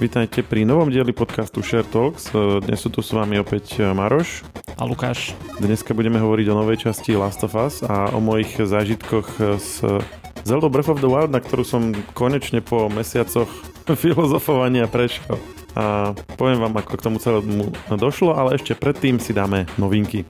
Vítajte pri novom dieli podcastu Share Talks. Dnes sú tu s vami opäť Maroš. A Lukáš. Dneska budeme hovoriť o novej časti Last of Us a o mojich zážitkoch s Zelda Breath of the Wild, na ktorú som konečne po mesiacoch filozofovania prešiel. A poviem vám, ako k tomu celému došlo, ale ešte predtým si dáme novinky.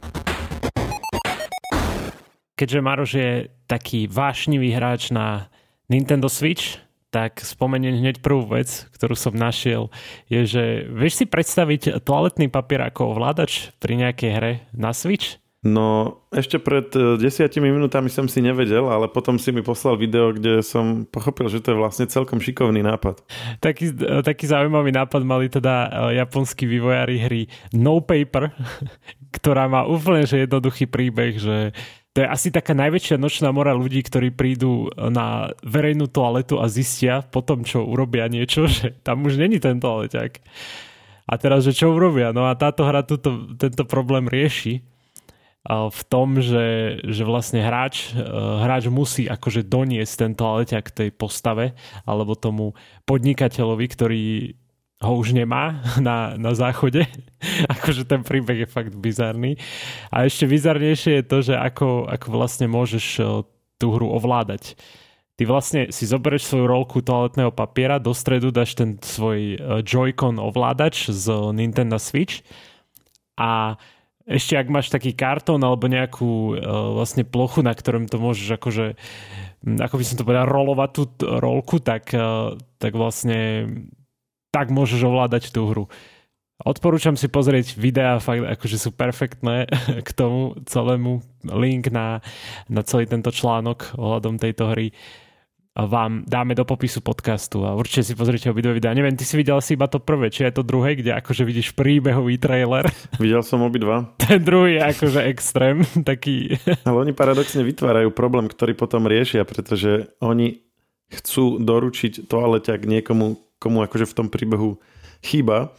Keďže Maroš je taký vášnivý hráč na Nintendo Switch, tak spomeniem hneď prvú vec, ktorú som našiel, je, že vieš si predstaviť toaletný papier ako ovládač pri nejakej hre na Switch? No, ešte pred e, desiatimi minútami som si nevedel, ale potom si mi poslal video, kde som pochopil, že to je vlastne celkom šikovný nápad. Taký, e, taký zaujímavý nápad mali teda e, japonskí vývojári hry No Paper, ktorá má úplne že jednoduchý príbeh, že to je asi taká najväčšia nočná mora ľudí, ktorí prídu na verejnú toaletu a zistia po tom, čo urobia niečo, že tam už není ten toaleťak. A teraz, že čo urobia? No a táto hra tuto, tento problém rieši v tom, že, že vlastne hráč, e, hráč musí akože doniesť ten toaleťak tej postave alebo tomu podnikateľovi, ktorý ho už nemá na, na záchode. akože ten príbeh je fakt bizarný. A ešte bizarnejšie je to, že ako, ako vlastne môžeš e, tú hru ovládať. Ty vlastne si zoberieš svoju rolku toaletného papiera, do stredu dáš ten svoj e, Joy-Con ovládač z Nintendo Switch a ešte ak máš taký kartón alebo nejakú uh, vlastne plochu, na ktorom to môžeš akože ako by som to povedal, rolovať tú rolku, tak, tak vlastne tak môžeš ovládať tú hru. Odporúčam si pozrieť videá, fakt akože sú perfektné k tomu celému. Link na, na celý tento článok ohľadom tejto hry vám dáme do popisu podcastu a určite si pozrite obidve videá. Neviem, ty si videl si iba to prvé, či je to druhé, kde akože vidíš príbehový trailer. Videl som obidva. Ten druhý je akože extrém, taký... Ale oni paradoxne vytvárajú problém, ktorý potom riešia, pretože oni chcú doručiť toaleťak niekomu, komu akože v tom príbehu chýba,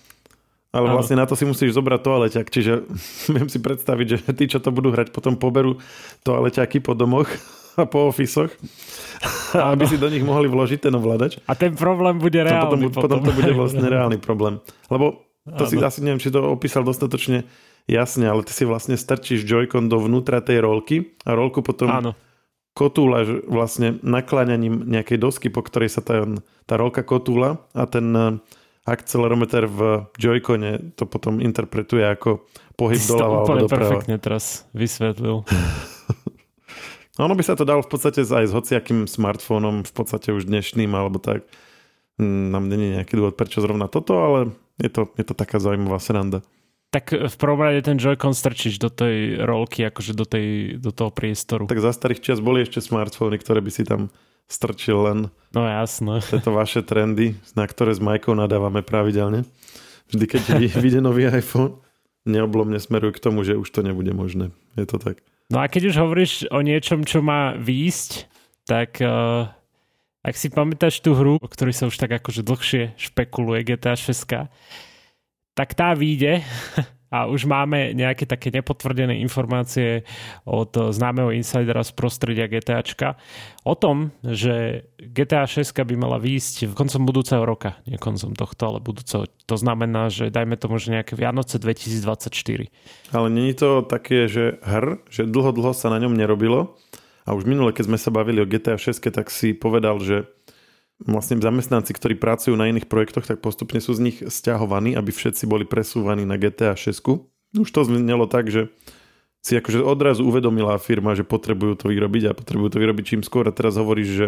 ale vlastne na to si musíš zobrať toaleťak, čiže viem si predstaviť, že tí, čo to budú hrať, potom poberú toaleťaky po domoch a po ofisoch, aby si do nich mohli vložiť ten ovládač. A ten problém bude reálny. Potom, potom. potom to bude vlastne reálny problém. Lebo to ano. si asi neviem, či to opísal dostatočne jasne, ale ty si vlastne strčíš Joy-Con dovnútra tej rolky a rolku potom ano. Kotúľaš vlastne nakláňaním nejakej dosky, po ktorej sa tá, tá rolka kotúla a ten akcelerometer v Joy-Cone to potom interpretuje ako pohyb doľava alebo doprava. perfektne teraz vysvetlil. ono by sa to dalo v podstate aj s hociakým smartfónom, v podstate už dnešným alebo tak. Nám není nejaký dôvod, prečo zrovna toto, ale je to, je to taká zaujímavá sranda. Tak v prvom rade ten Joy-Con strčíš do tej rolky, akože do, tej, do toho priestoru. Tak za starých čas boli ešte smartfóny, ktoré by si tam strčil len no jasno. tieto vaše trendy, na ktoré s Majkou nadávame pravidelne. Vždy, keď vyjde nový iPhone, neoblomne smeruj k tomu, že už to nebude možné. Je to tak. No a keď už hovoríš o niečom, čo má výjsť, tak uh, ak si pamätáš tú hru, o ktorej sa už tak akože dlhšie špekuluje GTA 6, tak tá vyjde a už máme nejaké také nepotvrdené informácie od známeho insidera z prostredia GTAčka o tom, že GTA 6 by mala výjsť v koncom budúceho roka, nie koncom tohto, ale budúceho. To znamená, že dajme tomu, že nejaké Vianoce 2024. Ale není to také, že hr, že dlho, dlho sa na ňom nerobilo a už minule, keď sme sa bavili o GTA 6, tak si povedal, že vlastne zamestnanci, ktorí pracujú na iných projektoch, tak postupne sú z nich stiahovaní, aby všetci boli presúvaní na GTA 6. Už to znelo tak, že si akože odrazu uvedomila firma, že potrebujú to vyrobiť a potrebujú to vyrobiť čím skôr a teraz hovoríš, že,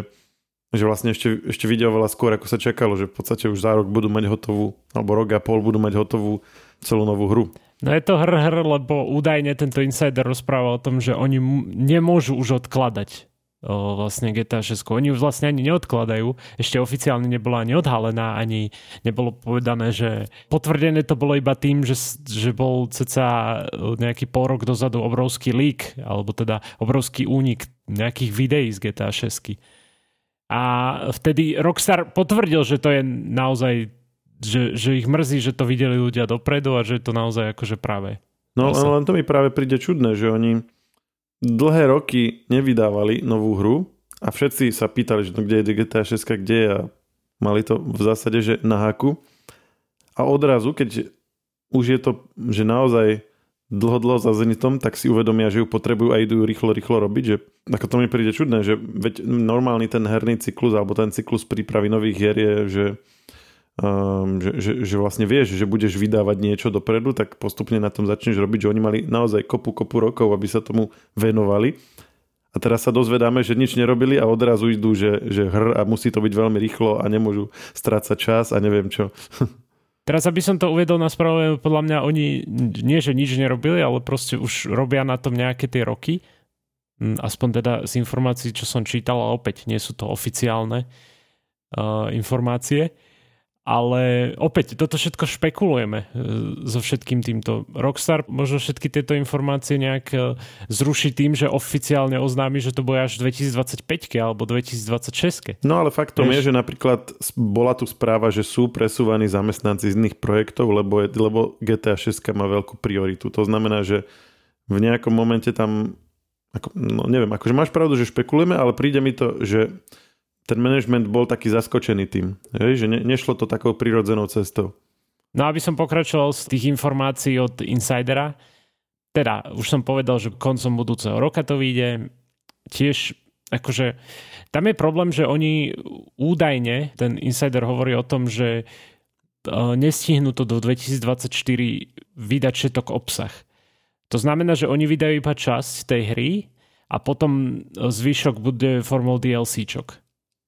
že vlastne ešte, ešte vidia skôr, ako sa čakalo, že v podstate už za rok budú mať hotovú, alebo rok a pol budú mať hotovú celú novú hru. No je to hr, hr lebo údajne tento insider rozpráva o tom, že oni nemôžu už odkladať vlastne GTA 6. Oni už vlastne ani neodkladajú. Ešte oficiálne nebola ani odhalená, ani nebolo povedané, že potvrdené to bolo iba tým, že, že bol ceca nejaký pol rok dozadu obrovský leak, alebo teda obrovský únik nejakých videí z GTA 6. A vtedy Rockstar potvrdil, že to je naozaj že, že ich mrzí, že to videli ľudia dopredu a že je to naozaj akože práve. No len to mi práve príde čudné, že oni dlhé roky nevydávali novú hru a všetci sa pýtali, že no kde je GTA 6, kde je a mali to v zásade, že na haku. a odrazu, keď už je to, že naozaj dlho, dlho za Zenitom, tak si uvedomia, že ju potrebujú a idú ju rýchlo, rýchlo robiť, že ako to mi príde čudné, že veď normálny ten herný cyklus alebo ten cyklus prípravy nových hier je, že, um, že, že, že vlastne vieš, že budeš vydávať niečo dopredu, tak postupne na tom začneš robiť, že oni mali naozaj kopu, kopu rokov, aby sa tomu venovali. A teraz sa dozvedáme, že nič nerobili a odrazu idú, že, že hr a musí to byť veľmi rýchlo a nemôžu strácať čas a neviem čo. Teraz, aby som to uvedol na správe, podľa mňa oni nie, že nič nerobili, ale proste už robia na tom nejaké tie roky. Hm, aspoň teda z informácií, čo som čítal, a opäť nie sú to oficiálne uh, informácie. Ale opäť, toto všetko špekulujeme e, so všetkým týmto. Rockstar možno všetky tieto informácie nejak e, zruší tým, že oficiálne oznámi, že to bude až 2025 alebo 2026. No ale faktom Vieš? je, že napríklad bola tu správa, že sú presúvaní zamestnanci z iných projektov, lebo, je, lebo GTA 6 má veľkú prioritu. To znamená, že v nejakom momente tam ako, no neviem, akože máš pravdu, že špekulujeme, ale príde mi to, že ten management bol taký zaskočený tým, že ne, nešlo to takou prirodzenou cestou. No aby som pokračoval z tých informácií od Insidera, teda už som povedal, že koncom budúceho roka to vyjde, tiež akože tam je problém, že oni údajne, ten Insider hovorí o tom, že e, nestihnú to do 2024 vydať všetok obsah. To znamená, že oni vydajú iba časť tej hry a potom zvyšok bude formou DLCčok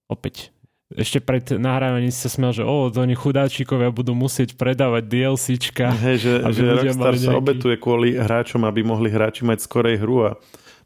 opäť ešte pred nahrávaním si sa smiel, že o, to oni chudáčikovia budú musieť predávať DLCčka. Hej, že, že Rockstar nejaký... sa obetuje kvôli hráčom, aby mohli hráči mať skorej hru a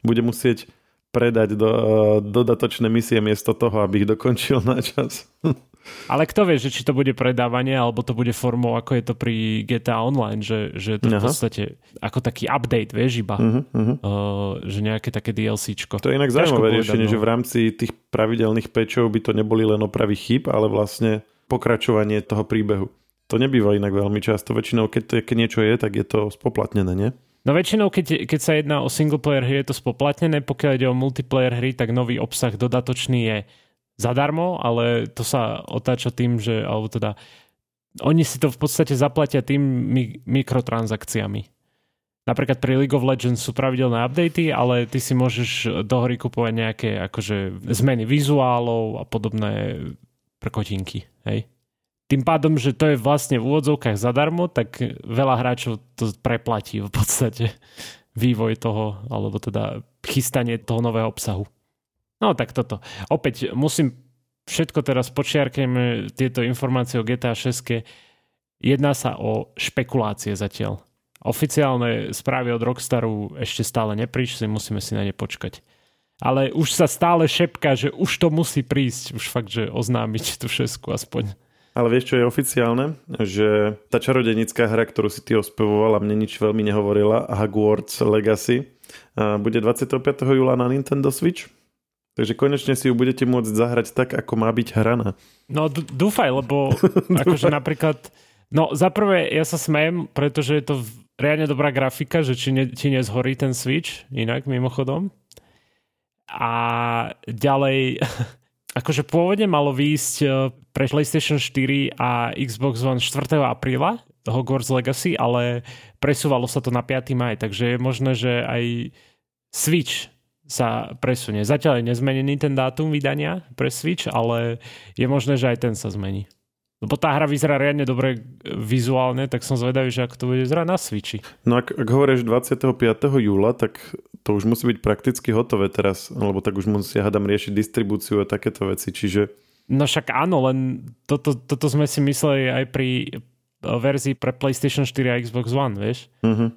bude musieť predať do, uh, dodatočné misie miesto toho, aby ich dokončil na čas. Ale kto vie, že či to bude predávanie, alebo to bude formou, ako je to pri GTA Online, že, že to v podstate ako taký update, vieš, iba. Uh-huh, uh-huh. Uh, že nejaké také DLCčko. To je inak zaujímavé riešenie, no. že v rámci tých pravidelných pečov by to neboli len opravy chyb, ale vlastne pokračovanie toho príbehu. To nebýva inak veľmi často. Väčšinou, keď, to je, keď niečo je, tak je to spoplatnené, nie? No väčšinou, keď, keď sa jedná o single player hry, je to spoplatnené, pokiaľ ide o multiplayer hry, tak nový obsah dodatočný je zadarmo, ale to sa otáča tým, že, alebo teda, oni si to v podstate zaplatia tým mi- mikrotransakciami. Napríklad pri League of Legends sú pravidelné updaty, ale ty si môžeš do hry kupovať nejaké akože zmeny vizuálov a podobné prkotinky. Hej? Tým pádom, že to je vlastne v úvodzovkách zadarmo, tak veľa hráčov to preplatí v podstate vývoj toho, alebo teda chystanie toho nového obsahu. No tak toto. Opäť musím všetko teraz počiarkneme tieto informácie o GTA 6. Jedná sa o špekulácie zatiaľ. Oficiálne správy od Rockstaru ešte stále neprišli, musíme si na ne počkať. Ale už sa stále šepka, že už to musí prísť, už fakt, že oznámiť tú šesku aspoň. Ale vieš, čo je oficiálne? Že tá čarodenická hra, ktorú si ty ospevovala, mne nič veľmi nehovorila, Hogwarts Legacy, bude 25. júla na Nintendo Switch. Takže konečne si ju budete môcť zahrať tak, ako má byť hraná. No d- dúfaj, lebo akože napríklad, no za prvé ja sa smejem, pretože je to reálne dobrá grafika, že či, ne, či nezhorí ten Switch, inak mimochodom. A ďalej, akože pôvodne malo výjsť e, pre PlayStation 4 a Xbox One 4. apríla Hogwarts Legacy, ale presúvalo sa to na 5. maj, takže je možné, že aj Switch sa presunie. Zatiaľ je nezmenený ten dátum vydania pre Switch, ale je možné, že aj ten sa zmení. Lebo tá hra vyzerá riadne dobre vizuálne, tak som zvedavý, že ako to bude vyzerať na Switchi. No ak, ak hovoríš 25. júla, tak to už musí byť prakticky hotové teraz, lebo tak už musia, hádam, riešiť distribúciu a takéto veci, čiže... No však áno, len toto, toto sme si mysleli aj pri verzii pre PlayStation 4 a Xbox One, vieš? Uh-huh.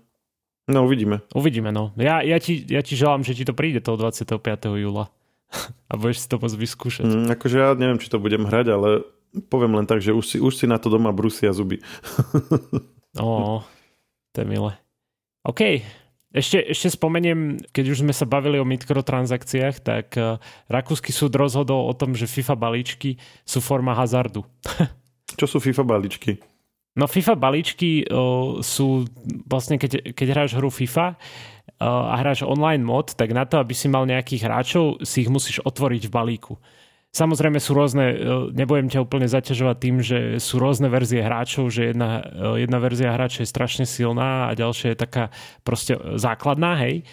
No uvidíme. Uvidíme, no. Ja, ja, ti, ja ti želám, že ti to príde toho 25. júla. A budeš si to môcť vyskúšať. Mm, akože ja neviem, či to budem hrať, ale poviem len tak, že už si, už si na to doma brusia zuby. Ó, to je milé. OK, ešte, ešte spomeniem, keď už sme sa bavili o mikrotransakciách, tak uh, Rakúsky súd rozhodol o tom, že FIFA balíčky sú forma hazardu. Čo sú FIFA balíčky? No FIFA balíčky uh, sú vlastne, keď, keď hráš hru FIFA uh, a hráš online mod, tak na to, aby si mal nejakých hráčov, si ich musíš otvoriť v balíku. Samozrejme sú rôzne, nebudem ťa úplne zaťažovať tým, že sú rôzne verzie hráčov, že jedna, jedna verzia hráča je strašne silná a ďalšia je taká proste základná, hej.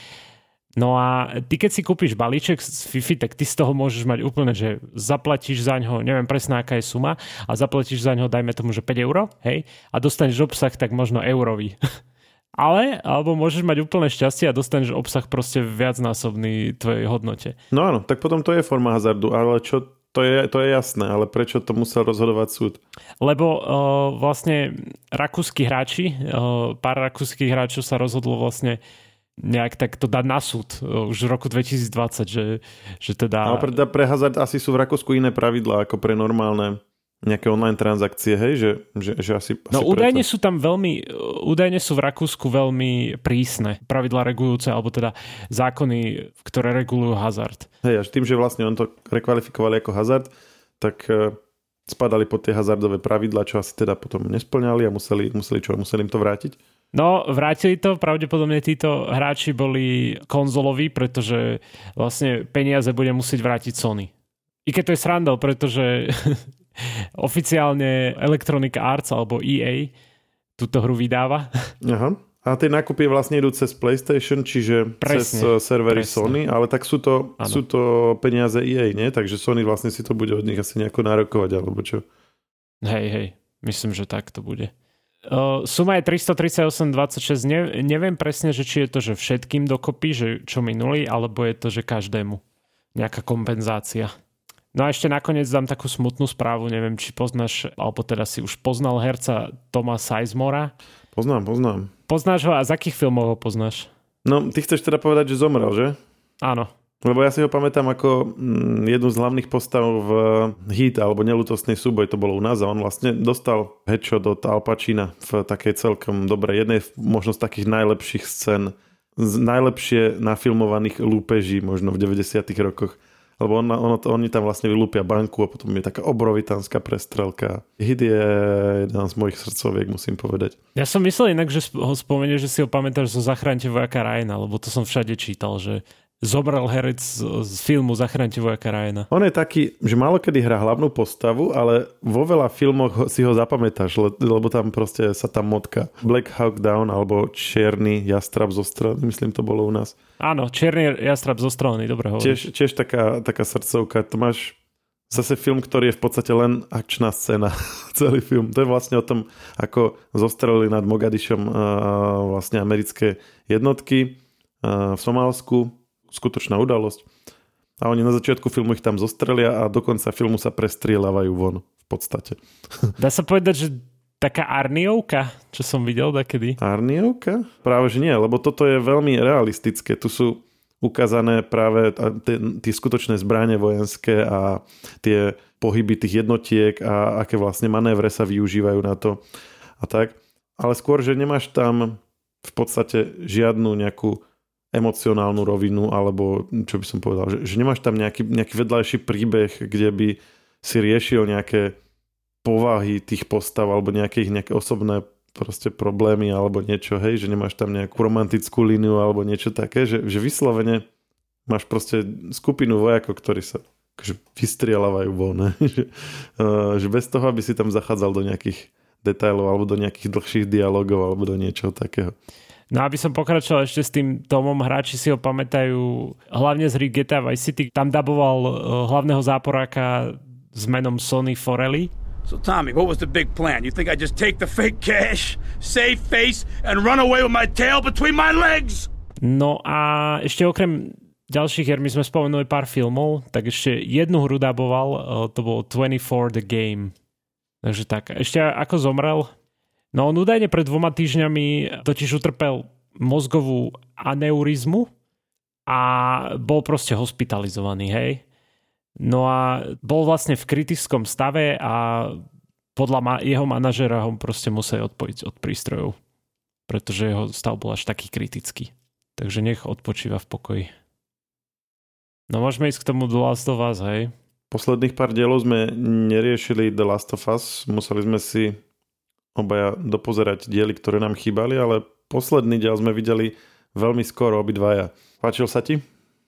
No a ty keď si kúpiš balíček z Fifi, tak ty z toho môžeš mať úplne, že zaplatíš za ňo, neviem presne aká je suma, a zaplatíš za ňo, dajme tomu, že 5 euro, hej, a dostaneš obsah tak možno eurový. Ale, alebo môžeš mať úplné šťastie a dostaneš obsah proste viacnásobný tvojej hodnote. No áno, tak potom to je forma hazardu, ale čo to je, to je jasné, ale prečo to musel rozhodovať súd? Lebo uh, vlastne rakúsky hráči, uh, pár rakúskych hráčov sa rozhodlo vlastne nejak tak to dať na súd uh, už v roku 2020, že, že teda... Ale pre, pre hazard asi sú v Rakúsku iné pravidlá ako pre normálne nejaké online transakcie, hej, že, že, že asi... No asi údajne preto. sú tam veľmi, údajne sú v Rakúsku veľmi prísne pravidlá regulujúce, alebo teda zákony, ktoré regulujú hazard. Hej, až tým, že vlastne on to rekvalifikovali ako hazard, tak uh, spadali pod tie hazardové pravidlá, čo asi teda potom nesplňali a museli, museli čo, museli im to vrátiť? No, vrátili to, pravdepodobne títo hráči boli konzoloví, pretože vlastne peniaze bude musieť vrátiť Sony. I keď to je srandel, pretože oficiálne Electronic Arts alebo EA túto hru vydáva. Aha. A tie nákupy vlastne idú cez PlayStation, čiže presne, cez eh, servery presne. Sony, ale tak sú to, sú to peniaze EA, nie? Takže Sony vlastne si to bude od nich asi nejako nárokovať, alebo čo? Hej, hej, myslím, že tak to bude. Uh, suma je 338,26. Ne, neviem presne, že či je to, že všetkým dokopy, že čo minuli, alebo je to, že každému. Nejaká kompenzácia. No a ešte nakoniec dám takú smutnú správu, neviem, či poznáš, alebo teda si už poznal herca Toma Sizemora. Poznám, poznám. Poznáš ho a z akých filmov ho poznáš? No, ty chceš teda povedať, že zomrel, že? Áno. Lebo ja si ho pamätám ako mm, jednu z hlavných postav v Hit alebo Nelutostný súboj, to bolo u nás a on vlastne dostal headshot od Al Pacina v takej celkom dobrej, jednej možno z takých najlepších scén, z najlepšie nafilmovaných lúpeží možno v 90 rokoch lebo on, on, oni tam vlastne vylúpia banku a potom je taká obrovitánska prestrelka. Hit je jeden z mojich srdcoviek, musím povedať. Ja som myslel inak, že ho spomenie, že si ho pamätáš zo Zachránte vojaka Ryana, lebo to som všade čítal, že zobral herec z, z filmu Zachránte vojaka Ryana. On je taký, že málo kedy hrá hlavnú postavu, ale vo veľa filmoch si ho zapamätáš, lebo tam proste sa tam motka. Black Hawk Down alebo Čierny jastrab zo strany, myslím to bolo u nás. Áno, Čierny jastrab zo strany, dobre hovoríš. Tiež, tiež taká, taká srdcovka. To máš zase film, ktorý je v podstate len akčná scéna. Celý film. To je vlastne o tom, ako zostrelili nad Mogadišom uh, vlastne americké jednotky uh, v Somálsku skutočná udalosť. A oni na začiatku filmu ich tam zostrelia a do konca filmu sa prestrieľavajú von v podstate. Dá sa povedať, že taká Arniovka, čo som videl takedy. Arniovka? Práve že nie, lebo toto je veľmi realistické. Tu sú ukázané práve tie skutočné zbranie vojenské a tie pohyby tých jednotiek a aké vlastne manévre sa využívajú na to a tak. Ale skôr, že nemáš tam v podstate žiadnu nejakú emocionálnu rovinu, alebo čo by som povedal, že, že nemáš tam nejaký, nejaký vedľajší príbeh, kde by si riešil nejaké povahy tých postav alebo nejaké ich nejaké osobné proste problémy alebo niečo, hej, že nemáš tam nejakú romantickú líniu alebo niečo také, že, že vyslovene máš proste skupinu vojakov, ktorí sa akože vystrieľavajú von, že, uh, že bez toho, aby si tam zachádzal do nejakých detailov alebo do nejakých dlhších dialogov alebo do niečoho takého. No aby som pokračoval ešte s tým Tomom, hráči si ho pamätajú hlavne z hry GTA Vice City. Tam daboval uh, hlavného záporáka s menom Sonny Forelli. So Tommy, what was the big plan? You think I just take the fake cash, save face and run away with my tail between my legs? No a ešte okrem ďalších hier, my sme spomenuli pár filmov, tak ešte jednu hru daboval, uh, to bol 24 The Game. Takže tak, ešte ako zomrel, No on údajne pred dvoma týždňami totiž utrpel mozgovú aneurizmu a bol proste hospitalizovaný, hej. No a bol vlastne v kritickom stave a podľa jeho manažera ho proste museli odpojiť od prístrojov, pretože jeho stav bol až taký kritický. Takže nech odpočíva v pokoji. No môžeme ísť k tomu The Last of Us, hej. Posledných pár dielov sme neriešili The Last of Us, museli sme si obaja dopozerať diely, ktoré nám chýbali, ale posledný diel sme videli veľmi skoro obidvaja. Páčil sa ti?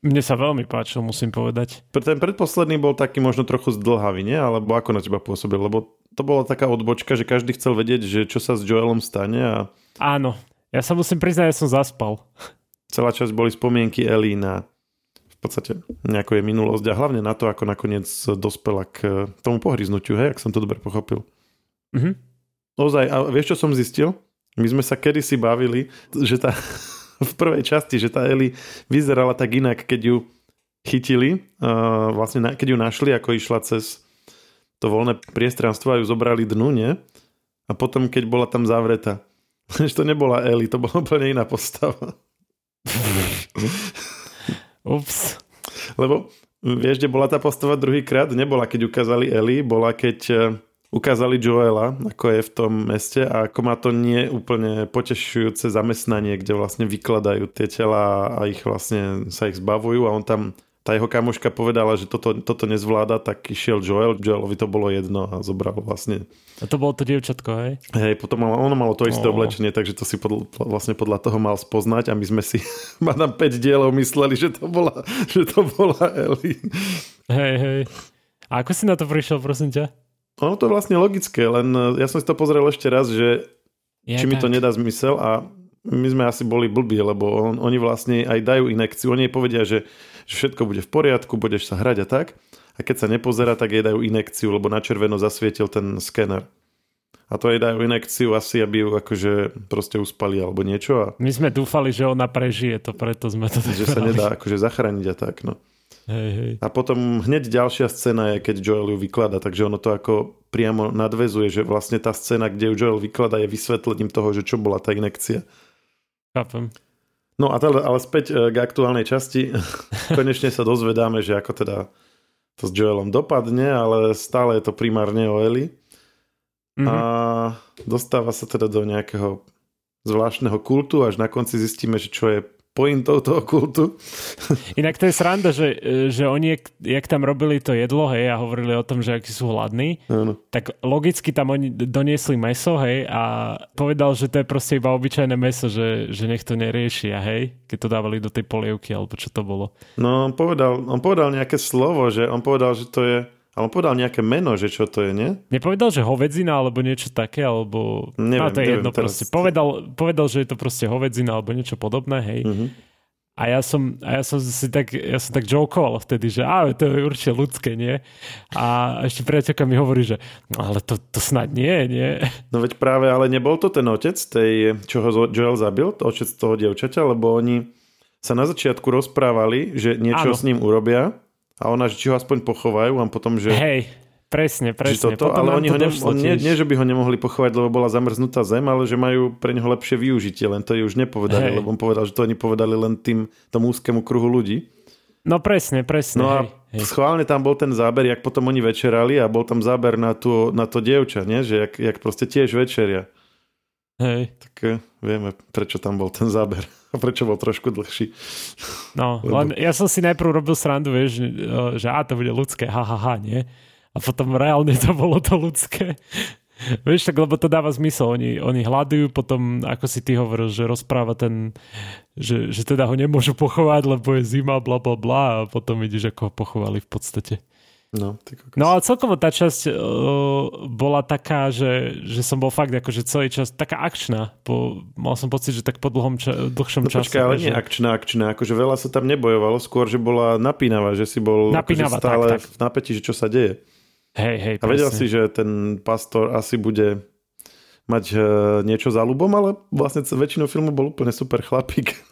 Mne sa veľmi páčil, musím povedať. Ten predposledný bol taký možno trochu zdlhavý, nie? Alebo ako na teba pôsobil? Lebo to bola taká odbočka, že každý chcel vedieť, že čo sa s Joelom stane a... Áno. Ja sa musím priznať, že som zaspal. Celá časť boli spomienky Ellie na v podstate nejakú je minulosť a hlavne na to, ako nakoniec dospela k tomu pohryznutiu, hej, ak som to dobre pochopil. Mhm. Ozaj, a vieš, čo som zistil? My sme sa kedysi bavili, že tá, v prvej časti, že tá Eli vyzerala tak inak, keď ju chytili, uh, vlastne na, keď ju našli, ako išla cez to voľné priestranstvo a ju zobrali dnu, nie? A potom, keď bola tam zavretá. Že to nebola Eli, to bola úplne iná postava. Ups. Lebo vieš, kde bola tá postava druhýkrát? Nebola, keď ukázali Eli, bola, keď ukázali Joela, ako je v tom meste a ako má to nie úplne potešujúce zamestnanie, kde vlastne vykladajú tie tela a ich vlastne sa ich zbavujú a on tam tá jeho kamoška povedala, že toto, toto nezvláda, tak išiel Joel, Joelovi to bolo jedno a zobral vlastne. A to bolo to dievčatko, hej? Hej, potom malo, ono malo to isté oh. oblečenie, takže to si podľa, vlastne podľa toho mal spoznať a my sme si, ma tam 5 dielov mysleli, že to bola, že to bola Ellie. Hej, hej. A ako si na to prišiel, prosím ťa? Ono to je vlastne logické, len e, ja som si to pozrel ešte raz, že je či tak. mi to nedá zmysel a my sme asi boli blbí, lebo on, oni vlastne aj dajú inekciu. Oni jej povedia, že, že všetko bude v poriadku, budeš sa hrať a tak. A keď sa nepozerá, tak jej dajú inekciu, lebo na červeno zasvietil ten skener. A to jej dajú inekciu asi, aby ju akože proste uspali alebo niečo. A... My sme dúfali, že ona prežije, to preto sme to tak Že sa nedá akože zachrániť a tak, no. Hej, hej. A potom hneď ďalšia scéna je, keď Joel ju vyklada, takže ono to ako priamo nadvezuje, že vlastne tá scéna, kde ju Joel vyklada, je vysvetlením toho, že čo bola tá inekcia. Chápem. No a teda, ale späť e, k aktuálnej časti. Konečne sa dozvedáme, že ako teda to s Joelom dopadne, ale stále je to primárne o Eli. Mm-hmm. A dostáva sa teda do nejakého zvláštneho kultu, až na konci zistíme, že čo je pointou toho kultu. Inak to je sranda, že, že oni, jak tam robili to jedlo, hej, a hovorili o tom, že akí sú hladní, ano. tak logicky tam oni doniesli meso, hej, a povedal, že to je proste iba obyčajné meso, že, že nech to neriešia, hej, keď to dávali do tej polievky, alebo čo to bolo. No, on povedal, on povedal nejaké slovo, že on povedal, že to je ale on povedal nejaké meno, že čo to je, nie? Nepovedal, že hovedzina alebo niečo také, alebo... Neviem, no, to je neviem, jedno teraz... proste. Povedal, povedal, že je to proste hovedzina alebo niečo podobné, hej. Uh-huh. A ja som, a ja som si tak, ja som tak jokoval vtedy, že á, to je určite ľudské, nie? A ešte priateľka mi hovorí, že no, ale to, to snad nie, nie? No veď práve, ale nebol to ten otec, tej, čo ho Joel zabil, to otec toho dievčaťa, lebo oni sa na začiatku rozprávali, že niečo Áno. s ním urobia a ona, že či ho aspoň pochovajú a potom, že... Hej, presne, presne. Toto, ale oni ho ne, on, nie, nie, že by ho nemohli pochovať, lebo bola zamrznutá zem, ale že majú pre neho lepšie využitie, len to jej už nepovedali, Hej. lebo on povedal, že to oni povedali len tým, tomu úzkému kruhu ľudí. No presne, presne. No a hej, schválne tam bol ten záber, jak potom oni večerali a bol tam záber na, tú, na to dievča, nie? že jak, jak proste tiež večeria. Hej. Tak eh, vieme, prečo tam bol ten záber. A prečo bol trošku dlhší. No, Lebo... len ja som si najprv robil srandu, vieš, že a to bude ľudské, ha, ha, ha, nie? A potom reálne to bolo to ľudské. Vieš, tak lebo to dáva zmysel. Oni, oni hľadujú, potom, ako si ty hovoril, že rozpráva ten, že, že teda ho nemôžu pochovať, lebo je zima, bla, bla, bla a potom vidíš, ako ho pochovali v podstate. No, no ale celkovo tá časť uh, bola taká, že, že som bol fakt akože celý čas taká akčná. Po, mal som pocit, že tak po dlhom ča, dlhšom no, čase. Počkaj, ale že... nie akčná, akčná. Akože veľa sa tam nebojovalo, skôr, že bola napínavá, že si bol napínavá, akože stále tak, tak. v napätí, že čo sa deje. Hej, hej, A vedel si, že ten pastor asi bude mať uh, niečo za ľubom, ale vlastne väčšinu filmu bol úplne super chlapík.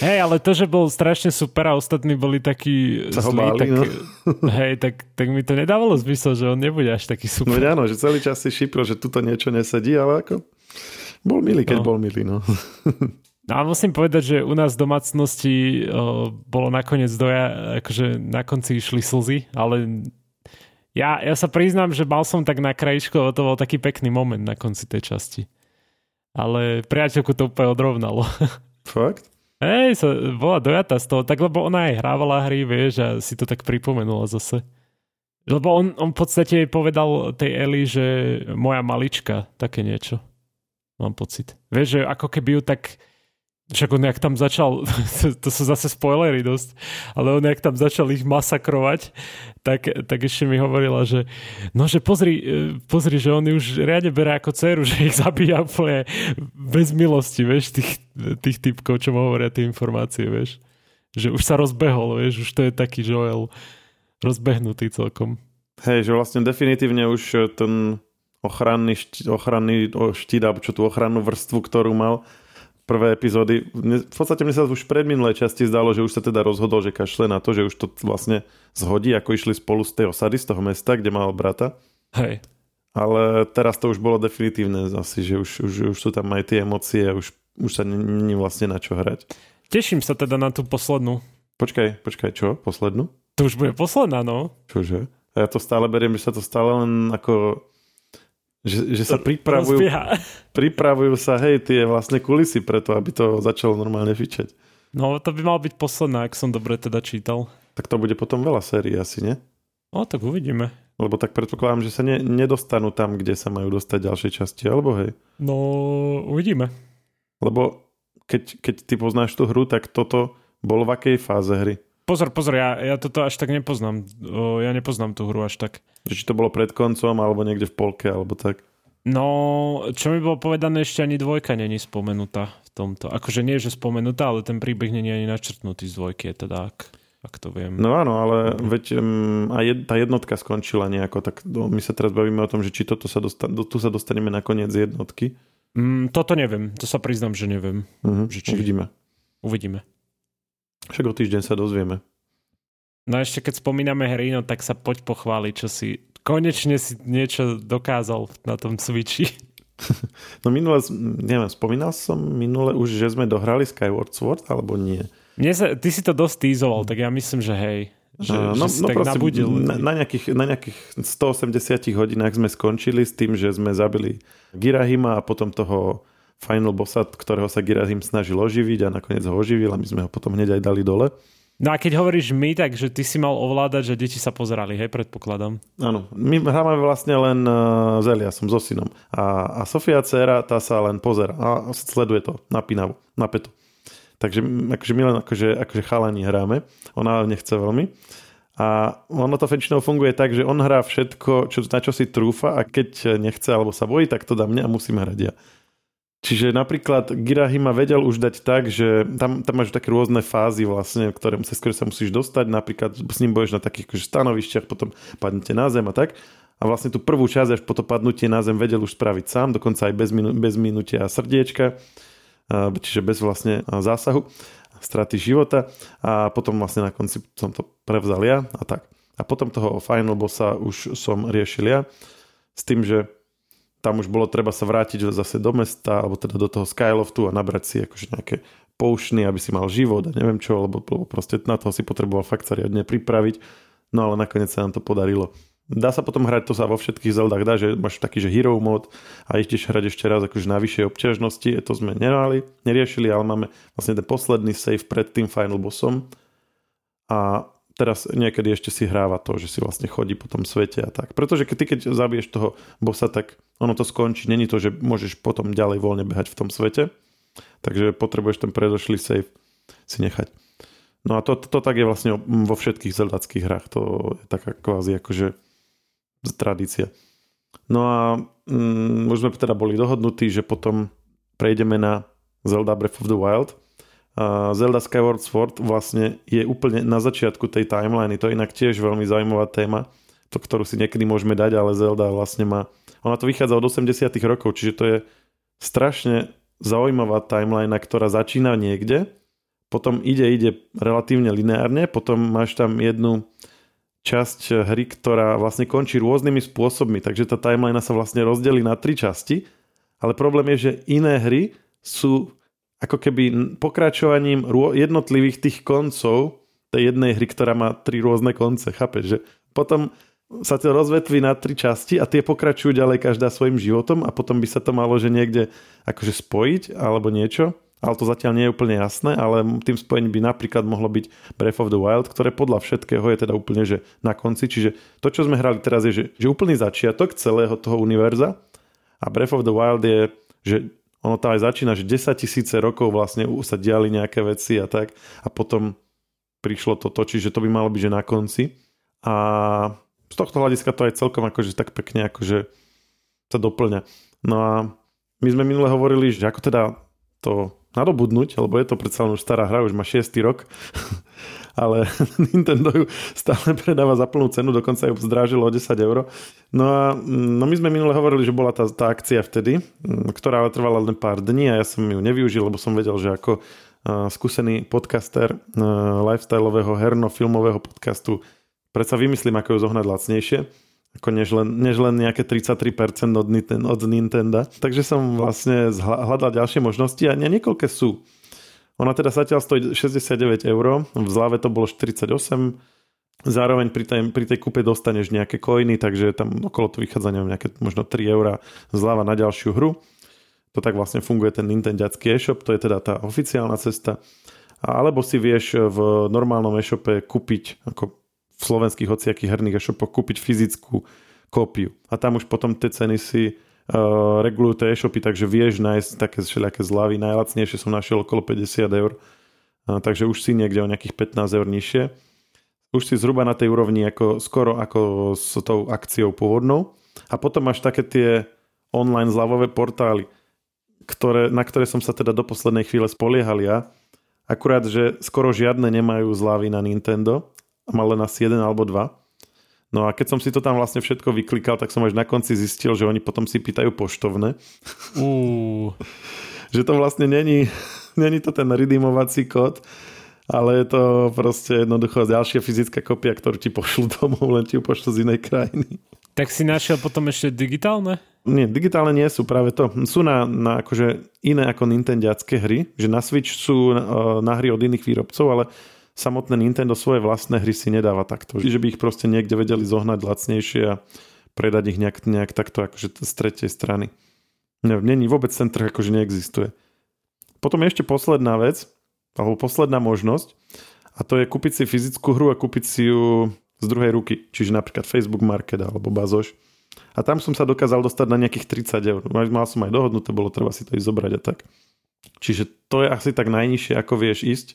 Hej, ale to, že bol strašne super a ostatní boli takí Sa zlí, báli, tak, no. hej, tak, tak mi to nedávalo zmysel, že on nebude až taký super. No áno, že celý čas si šipro, že tuto niečo nesedí, ale ako bol milý, keď no. bol milý, no. No a musím povedať, že u nás v domácnosti o, bolo nakoniec doja, akože na konci išli slzy, ale ja, ja sa priznám, že mal som tak na krajičku, to bol taký pekný moment na konci tej časti. Ale priateľku to úplne odrovnalo. Fakt? Hej, sa bola dojatá z toho, tak lebo ona aj hrávala hry, vieš, a si to tak pripomenula zase. Lebo on, on v podstate povedal tej Eli, že moja malička, také niečo. Mám pocit. Vieš, že ako keby ju tak však on jak tam začal, to sú zase spoilery dosť, ale on jak tam začal ich masakrovať, tak, tak ešte mi hovorila, že no, že pozri, e, pozri, že on už riadne berá ako dceru, že ich zabíja úplne bez milosti, vieš, tých, tých typkov, čo mu hovoria tie informácie, vieš. Že už sa rozbehol, vieš, už to je taký Joel rozbehnutý celkom. Hej, že vlastne definitívne už ten ochranný, štít, ochranný štít, alebo čo tú ochrannú vrstvu, ktorú mal, prvé epizódy. V podstate mne sa už pred minulej časti zdalo, že už sa teda rozhodol, že kašle na to, že už to vlastne zhodí, ako išli spolu z tej osady, z toho mesta, kde mal brata. Hej. Ale teraz to už bolo definitívne asi, že už, už, už sú tam aj tie emócie, už, už sa není vlastne na čo hrať. Teším sa teda na tú poslednú. Počkaj, počkaj, čo? Poslednú? To už bude posledná, no. Čože? A ja to stále beriem, že sa to stále len ako že, že sa pripravujú, pripravujú sa, hej, tie vlastne kulisy preto, aby to začalo normálne fičať. No, to by mal byť posledná, ak som dobre teda čítal. Tak to bude potom veľa sérií asi, nie? No, tak uvidíme. Lebo tak predpokladám, že sa ne, nedostanú tam, kde sa majú dostať ďalšie časti, alebo hej? No, uvidíme. Lebo keď, keď ty poznáš tú hru, tak toto bolo v akej fáze hry? Pozor, pozor, ja, ja toto až tak nepoznám. O, ja nepoznám tú hru až tak. Či to bolo pred koncom, alebo niekde v polke, alebo tak? No, čo mi bolo povedané, ešte ani dvojka není spomenutá v tomto. Akože nie, že spomenutá, ale ten príbeh není ani načrtnutý z dvojky, je teda ak, ak to viem. No áno, ale veď um, a jed, tá jednotka skončila nejako, tak no, my sa teraz bavíme o tom, že či toto sa dostan- tu sa dostaneme na koniec jednotky. Mm, toto neviem, to sa priznám, že neviem. Uh-huh, že či... Uvidíme. Uvidíme. Však o týždeň sa dozvieme. No ešte keď spomíname hry, no tak sa poď pochváliť, čo si konečne si niečo dokázal na tom Switchi. No minule, neviem, spomínal som minule už, že sme dohrali Skyward Sword, alebo nie? Mne sa, ty si to dosť týzoval, tak ja myslím, že hej. Že, no, že no, tak proste, nabudil. Na, na, nejakých, na nejakých 180 hodinách sme skončili s tým, že sme zabili Girahima a potom toho final bossa, ktorého sa Girahim snažil oživiť a nakoniec ho oživil a my sme ho potom hneď aj dali dole. No a keď hovoríš my, takže ty si mal ovládať, že deti sa pozerali, hej, predpokladám. Áno, my hráme vlastne len uh, s Eliasom, so synom. A, a Sofia dcera, tá sa len pozera a sleduje to napínavo, napeto. Takže akože my len akože, akože chalani hráme, ona nechce veľmi. A ono to väčšinou funguje tak, že on hrá všetko, čo, na čo si trúfa a keď nechce alebo sa bojí, tak to dá mne a musím hrať ja. Čiže napríklad Girahima vedel už dať tak, že tam, tam máš také rôzne fázy vlastne, ktoré, cez ktoré sa musíš dostať. Napríklad s ním budeš na takých akože stanovišťach, potom padnete na zem a tak. A vlastne tú prvú časť až po to padnutie na zem vedel už spraviť sám, dokonca aj bez, minu, bez minutia srdiečka, čiže bez vlastne zásahu, straty života. A potom vlastne na konci som to prevzal ja a tak. A potom toho final bossa už som riešil ja s tým, že tam už bolo treba sa vrátiť zase do mesta, alebo teda do toho Skyloftu a nabrať si akože nejaké poušny, aby si mal život a neviem čo, lebo, lebo proste na toho si potreboval fakt sa riadne pripraviť. No ale nakoniec sa nám to podarilo. Dá sa potom hrať, to sa vo všetkých Zeldách dá, že máš taký, že hero mod a ideš hrať ešte raz akože na vyššej obťažnosti, to sme nemali, neriešili, ale máme vlastne ten posledný save pred tým final bossom a teraz niekedy ešte si hráva to, že si vlastne chodí po tom svete a tak. Pretože keď ty keď zabiješ toho bossa, tak ono to skončí. Není to, že môžeš potom ďalej voľne behať v tom svete. Takže potrebuješ ten predošlý save si nechať. No a to, to, to tak je vlastne vo všetkých zeldackých hrách. To je taká kvázi akože tradícia. No a mm, už sme teda boli dohodnutí, že potom prejdeme na Zelda Breath of the Wild – Zelda Skyward Sword vlastne je úplne na začiatku tej timeliny. To je inak tiež veľmi zaujímavá téma, to, ktorú si niekedy môžeme dať, ale Zelda vlastne má... Ona to vychádza od 80 rokov, čiže to je strašne zaujímavá timeline, ktorá začína niekde, potom ide, ide relatívne lineárne, potom máš tam jednu časť hry, ktorá vlastne končí rôznymi spôsobmi, takže tá timeline sa vlastne rozdelí na tri časti, ale problém je, že iné hry sú ako keby pokračovaním jednotlivých tých koncov tej jednej hry, ktorá má tri rôzne konce, chápeš? Že potom sa to rozvetví na tri časti a tie pokračujú ďalej každá svojim životom a potom by sa to malo, že niekde akože spojiť alebo niečo, ale to zatiaľ nie je úplne jasné, ale tým spojením by napríklad mohlo byť Breath of the Wild, ktoré podľa všetkého je teda úplne že na konci, čiže to, čo sme hrali teraz je, že, že úplný začiatok celého toho univerza a Breath of the Wild je, že ono to aj začína, že 10 tisíce rokov vlastne sa diali nejaké veci a tak a potom prišlo toto, čiže to by malo byť, že na konci. A z tohto hľadiska to aj celkom akože tak pekne akože sa doplňa. No a my sme minule hovorili, že ako teda to nadobudnúť, lebo je to predsa už stará hra, už má 6. rok, ale Nintendo ju stále predáva za plnú cenu, dokonca ju zdrážilo o 10 eur. No a mm, no my sme minule hovorili, že bola tá, tá akcia vtedy, mm, ktorá ale trvala len pár dní a ja som ju nevyužil, lebo som vedel, že ako skúsený podcaster lifestyleového herno-filmového podcastu predsa vymyslím, ako ju zohnať lacnejšie ako než len, než len nejaké 33% od, od Nintendo. Takže som vlastne hľadal ďalšie možnosti a niekoľké sú. Ona teda zatiaľ stojí 69 eur, v zlave to bolo 48, zároveň pri tej, pri tej kúpe dostaneš nejaké coiny, takže tam okolo to vychádza neviem, nejaké možno 3 eur zľava na ďalšiu hru. To tak vlastne funguje ten Nintendiacký e-shop, to je teda tá oficiálna cesta. Alebo si vieš v normálnom e-shope kúpiť ako v slovenských hociakých herných e-shopoch kúpiť fyzickú kópiu. A tam už potom tie ceny si uh, regulujú tie e-shopy, takže vieš nájsť také všelijaké zľavy. Najlacnejšie som našiel okolo 50 eur, uh, takže už si niekde o nejakých 15 eur nižšie. Už si zhruba na tej úrovni ako, skoro ako s tou akciou pôvodnou. A potom máš také tie online zľavové portály, ktoré, na ktoré som sa teda do poslednej chvíle spoliehal ja. Akurát, že skoro žiadne nemajú zľavy na Nintendo, mal len asi jeden alebo dva. No a keď som si to tam vlastne všetko vyklikal, tak som až na konci zistil, že oni potom si pýtajú poštovné. Uh. že to vlastne není, není to ten redeemovací kód, ale je to proste jednoducho ďalšia fyzická kopia, ktorú ti pošlu domov, len ti ju pošlu z inej krajiny. Tak si našiel potom ešte digitálne? Nie, digitálne nie sú práve to. Sú na, na akože iné ako Nintendiacké hry, že na Switch sú na, na hry od iných výrobcov, ale samotné Nintendo svoje vlastné hry si nedáva takto. Že by ich proste niekde vedeli zohnať lacnejšie a predať ich nejak, nejak takto akože z tretej strany. Není vôbec ten trh akože neexistuje. Potom je ešte posledná vec, alebo posledná možnosť, a to je kúpiť si fyzickú hru a kúpiť si ju z druhej ruky, čiže napríklad Facebook Market alebo Bazoš. A tam som sa dokázal dostať na nejakých 30 eur. Mal som aj dohodnuté, bolo treba si to ísť zobrať a tak. Čiže to je asi tak najnižšie, ako vieš ísť.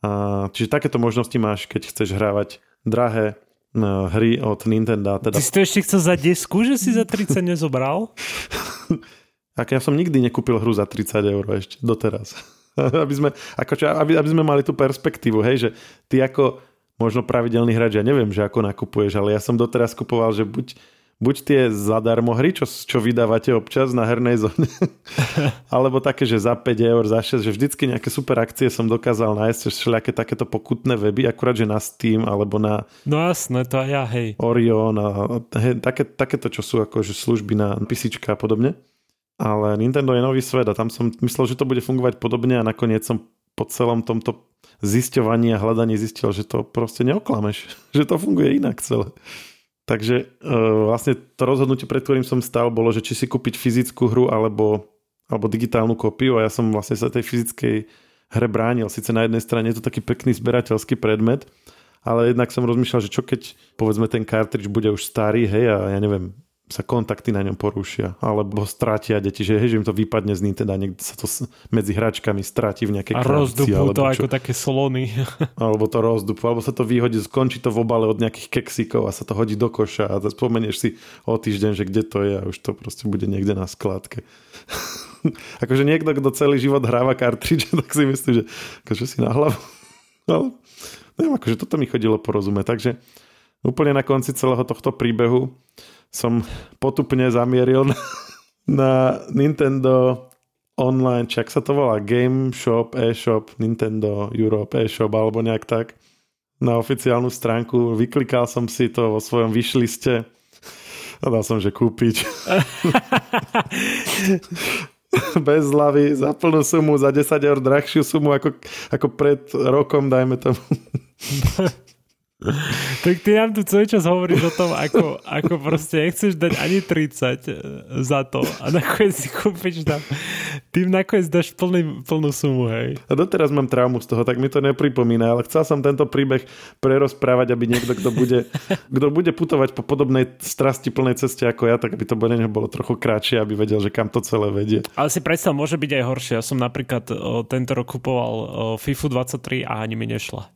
A, čiže takéto možnosti máš, keď chceš hrávať drahé no, hry od Nintendo. Teda... Ty si to ešte chcel za desku, že si za 30 nezobral? tak ja som nikdy nekúpil hru za 30 eur ešte, doteraz. aby, sme, ako, aby, aby sme mali tú perspektívu, hej, že ty ako možno pravidelný hráč, ja neviem, že ako nakupuješ, ale ja som doteraz kupoval, že buď buď tie zadarmo hry, čo, čo vydávate občas na hernej zóne, alebo také, že za 5 eur, za 6, že vždycky nejaké super akcie som dokázal nájsť, že všelijaké takéto pokutné weby, akurát, že na Steam, alebo na No jasné, to aj ja, hej. Orion a hej, také, takéto, čo sú akože služby na PC a podobne. Ale Nintendo je nový svet a tam som myslel, že to bude fungovať podobne a nakoniec som po celom tomto zisťovaní a hľadaní zistil, že to proste neoklameš, že to funguje inak celé. Takže uh, vlastne to rozhodnutie, pred ktorým som stal, bolo, že či si kúpiť fyzickú hru alebo, alebo digitálnu kópiu a ja som vlastne sa tej fyzickej hre bránil. Sice na jednej strane je to taký pekný zberateľský predmet, ale jednak som rozmýšľal, že čo keď povedzme ten cartridge bude už starý, hej, a ja neviem, sa kontakty na ňom porušia, alebo stratia deti, že, hej, že im to vypadne z Nintendo, niekde sa to medzi hračkami stráti v nejakej A rozdupú to čo, ako také solóny. alebo to rozdupú, alebo sa to vyhodí, skončí to v obale od nejakých keksikov a sa to hodí do koša a spomenieš si o týždeň, že kde to je a už to proste bude niekde na skladke. akože niekto, kto celý život hráva kartridže, tak si myslí, že akože si na hlavu. no, neviem, akože toto mi chodilo porozumieť. Takže úplne na konci celého tohto príbehu som potupne zamieril na, na Nintendo online, čak sa to volá Game Shop, e-shop, Nintendo Europe e-shop alebo nejak tak na oficiálnu stránku. Vyklikal som si to vo svojom vyšliste a dal som, že kúpiť. Bez hlavy, za plnú sumu, za 10 eur drahšiu sumu ako, ako pred rokom, dajme tomu. tak ty nám tu celý čas hovoríš o tom, ako, ako proste nechceš dať ani 30 e, za to a nakoniec si kúpiš tam, tým nakoniec dáš plný, plnú sumu, hej. A doteraz mám traumu z toho, tak mi to nepripomína, ale chcel som tento príbeh prerozprávať, aby niekto, kto bude, kto bude putovať po podobnej strasti plnej ceste ako ja, tak aby to bolo, bolo trochu kratšie, aby vedel, že kam to celé vedie. Ale si predstav, môže byť aj horšie. Ja som napríklad o, tento rok kupoval o, FIFU 23 a ani mi nešla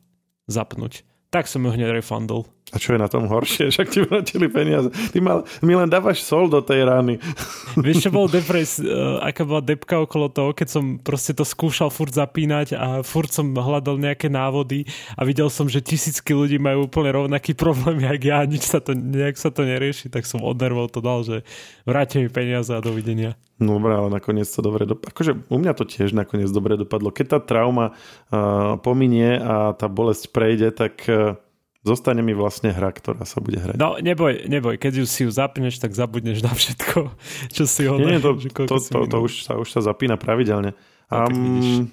zapnúť tak som ju hneď refundol. A čo je na tom horšie? Však ti vrátili peniaze. Ty mal, mi len dávaš sol do tej rány. Vieš, čo bol depres, uh, aká bola depka okolo toho, keď som proste to skúšal furt zapínať a furt som hľadal nejaké návody a videl som, že tisícky ľudí majú úplne rovnaký problém, jak ja, nič sa to, nejak sa to nerieši, tak som od nervov to dal, že vráte mi peniaze a dovidenia. No dobré, ale nakoniec to dobre dopadlo. Akože u mňa to tiež nakoniec dobre dopadlo. Keď tá trauma uh, pominie a tá bolesť prejde, tak uh, zostane mi vlastne hra, ktorá sa bude hrať. No neboj, neboj, keď ju si ju zapneš, tak zabudneš na všetko, čo si ho Nie, nie to, to, to, to, to už, sa, už sa zapína pravidelne. A, um,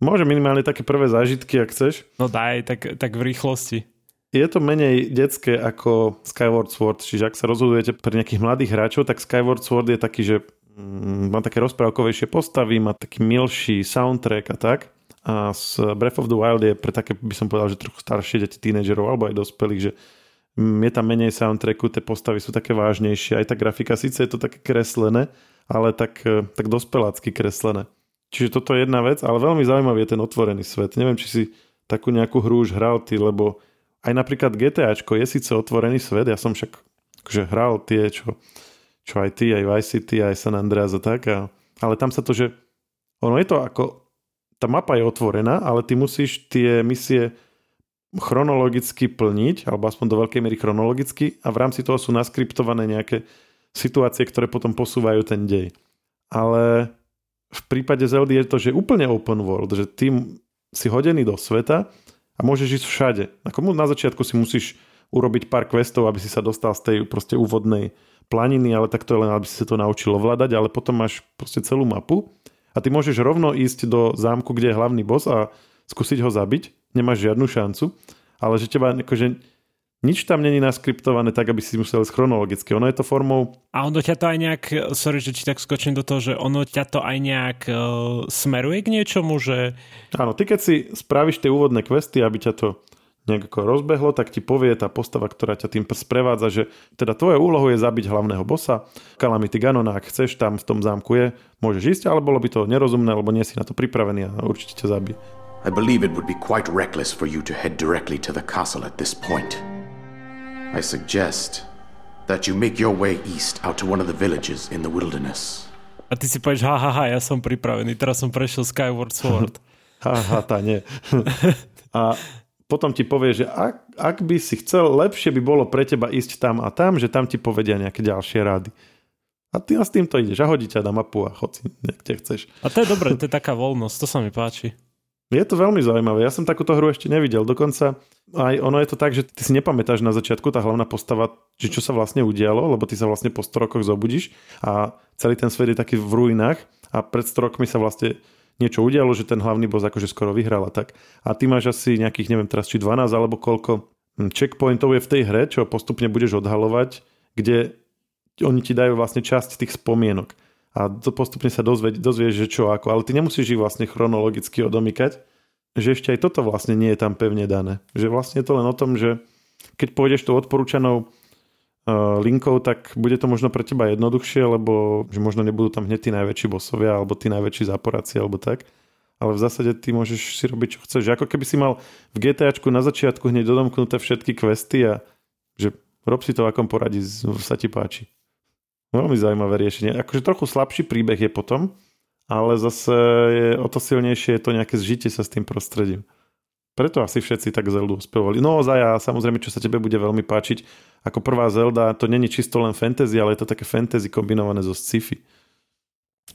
môže minimálne také prvé zážitky, ak chceš. No daj, tak, tak v rýchlosti. Je to menej detské ako Skyward Sword, čiže ak sa rozhodujete pre nejakých mladých hráčov, tak Skyward Sword je taký, že mm, má také rozprávkovejšie postavy, má taký milší soundtrack a tak. A z Breath of the Wild je pre také, by som povedal, že trochu staršie deti, tínedžerov alebo aj dospelých, že je tam menej soundtracku, tie postavy sú také vážnejšie, aj tá grafika, síce je to také kreslené, ale tak, e, tak dospelácky kreslené. Čiže toto je jedna vec, ale veľmi zaujímavý je ten otvorený svet. Neviem, či si takú nejakú hru už hral ty, lebo aj napríklad GTAčko je síce otvorený svet, ja som však akože hral tie, čo, čo aj ty, aj Vice City, aj San Andreas a tak, a, ale tam sa to, že ono je to ako tá mapa je otvorená, ale ty musíš tie misie chronologicky plniť, alebo aspoň do veľkej miery chronologicky a v rámci toho sú naskriptované nejaké situácie, ktoré potom posúvajú ten dej. Ale v prípade Zeldy je to, že úplne open world, že ty si hodený do sveta a môžeš ísť všade. Ako na začiatku si musíš urobiť pár questov, aby si sa dostal z tej proste úvodnej planiny, ale tak to je len, aby si sa to naučil ovládať, ale potom máš proste celú mapu a ty môžeš rovno ísť do zámku, kde je hlavný boss a skúsiť ho zabiť, nemáš žiadnu šancu, ale že teba akože nič tam není naskriptované tak, aby si musel ísť chronologicky. Ono je to formou... A ono ťa to aj nejak, sorry, že ti tak skočím do toho, že ono ťa to aj nejak uh, smeruje k niečomu, že... Áno, ty keď si spravíš tie úvodné questy, aby ťa to nejak ako rozbehlo, tak ti povie tá postava, ktorá ťa tým sprevádza, že teda tvoje úlohou je zabiť hlavného bossa. Calamity Ganon, ak chceš, tam v tom zámku je, môžeš ísť, ale bolo by to nerozumné, lebo nie si na to pripravený a určite ťa zabije. I believe it would be quite reckless for you to head directly to the castle at this point. I suggest that you make your way east out to one of the villages in the wilderness. A ty si povieš, ha, ha, ha, ja som pripravený, teraz som prešiel Skyward Sword. ha, ha, tá nie. a potom ti povie, že ak, ak by si chcel, lepšie by bolo pre teba ísť tam a tam, že tam ti povedia nejaké ďalšie rady. A ty s týmto ideš a hodí ťa na mapu a chod si, kde chceš. A to je dobré, to je taká voľnosť, to sa mi páči. Je to veľmi zaujímavé. Ja som takúto hru ešte nevidel. Dokonca aj ono je to tak, že ty si nepamätáš na začiatku tá hlavná postava, že čo sa vlastne udialo, lebo ty sa vlastne po 100 rokoch zobudíš a celý ten svet je taký v ruinách a pred 100 rokmi sa vlastne niečo udialo, že ten hlavný boss akože skoro vyhral a tak. A ty máš asi nejakých, neviem teraz, či 12 alebo koľko hm, checkpointov je v tej hre, čo postupne budeš odhalovať, kde oni ti dajú vlastne časť tých spomienok. A to postupne sa dozvie, dozvieš, že čo ako. Ale ty nemusíš ich vlastne chronologicky odomykať, že ešte aj toto vlastne nie je tam pevne dané. Že vlastne je to len o tom, že keď pôjdeš tou odporúčanou linkou, tak bude to možno pre teba jednoduchšie, lebo že možno nebudú tam hneď tí najväčší bosovia alebo tí najväčší záporáci alebo tak. Ale v zásade ty môžeš si robiť, čo chceš. Ako keby si mal v GTAčku na začiatku hneď dodomknuté všetky questy a že rob si to v akom poradí sa ti páči. Veľmi zaujímavé riešenie. Akože trochu slabší príbeh je potom, ale zase je o to silnejšie je to nejaké zžitie sa s tým prostredím. Preto asi všetci tak Zeldu uspievali. No Zaja, samozrejme, čo sa tebe bude veľmi páčiť, ako prvá Zelda, to není čisto len fantasy, ale je to také fantasy kombinované so sci-fi.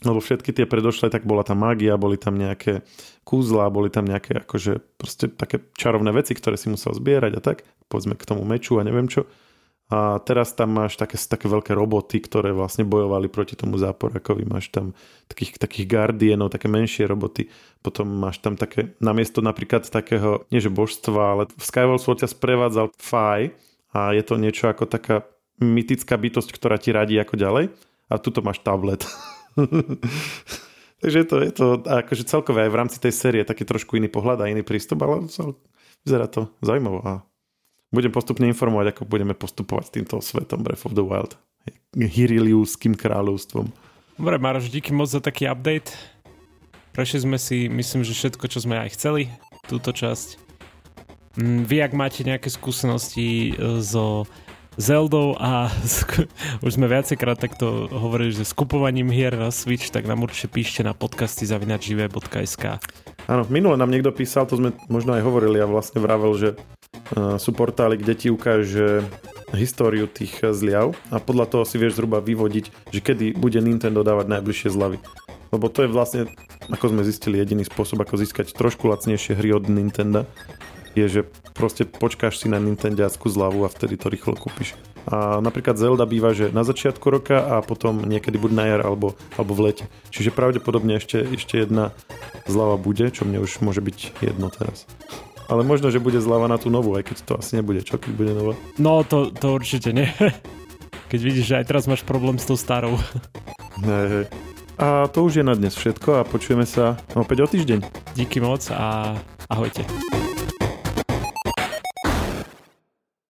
Lebo všetky tie predošlé, tak bola tam mágia, boli tam nejaké kúzla, boli tam nejaké akože proste také čarovné veci, ktoré si musel zbierať a tak. Povedzme k tomu meču a neviem čo. A teraz tam máš také, také veľké roboty, ktoré vlastne bojovali proti tomu záporakovi. Máš tam takých, takých guardianov, také menšie roboty. Potom máš tam také, namiesto napríklad takého, nie že božstva, ale v Skyward Sword ťa sprevádzal Faj a je to niečo ako taká mytická bytosť, ktorá ti radí ako ďalej. A tuto máš tablet. Takže to, je to akože celkové aj v rámci tej série taký trošku iný pohľad a iný prístup, ale vyzerá to zaujímavo a budem postupne informovať, ako budeme postupovať s týmto svetom Breath of the Wild. Hyriliuským kráľovstvom. Dobre, Maroš, díky moc za taký update. Prešli sme si, myslím, že všetko, čo sme aj chceli, túto časť. Mm, vy, ak máte nejaké skúsenosti e, so Zeldou a už sme viacekrát takto hovorili, že s kupovaním hier na Switch, tak nám určite píšte na podcasty zavinačžive.sk Áno, minule nám niekto písal, to sme možno aj hovorili a vlastne vravel, že sú portály, kde ti ukáže históriu tých zliav a podľa toho si vieš zhruba vyvodiť, že kedy bude Nintendo dávať najbližšie zľavy. Lebo to je vlastne, ako sme zistili, jediný spôsob, ako získať trošku lacnejšie hry od Nintendo, je, že proste počkáš si na Nintendiackú zľavu a vtedy to rýchlo kúpiš. A napríklad Zelda býva, že na začiatku roka a potom niekedy buď na jar alebo, alebo v lete. Čiže pravdepodobne ešte, ešte jedna zľava bude, čo mne už môže byť jedno teraz. Ale možno, že bude zľava na tú novú, aj keď to asi nebude. Čo keď bude nová? No, to, to určite nie. Keď vidíš, že aj teraz máš problém s tou starou. Hej, hej. A to už je na dnes všetko a počujeme sa opäť o týždeň. Díky moc a ahojte.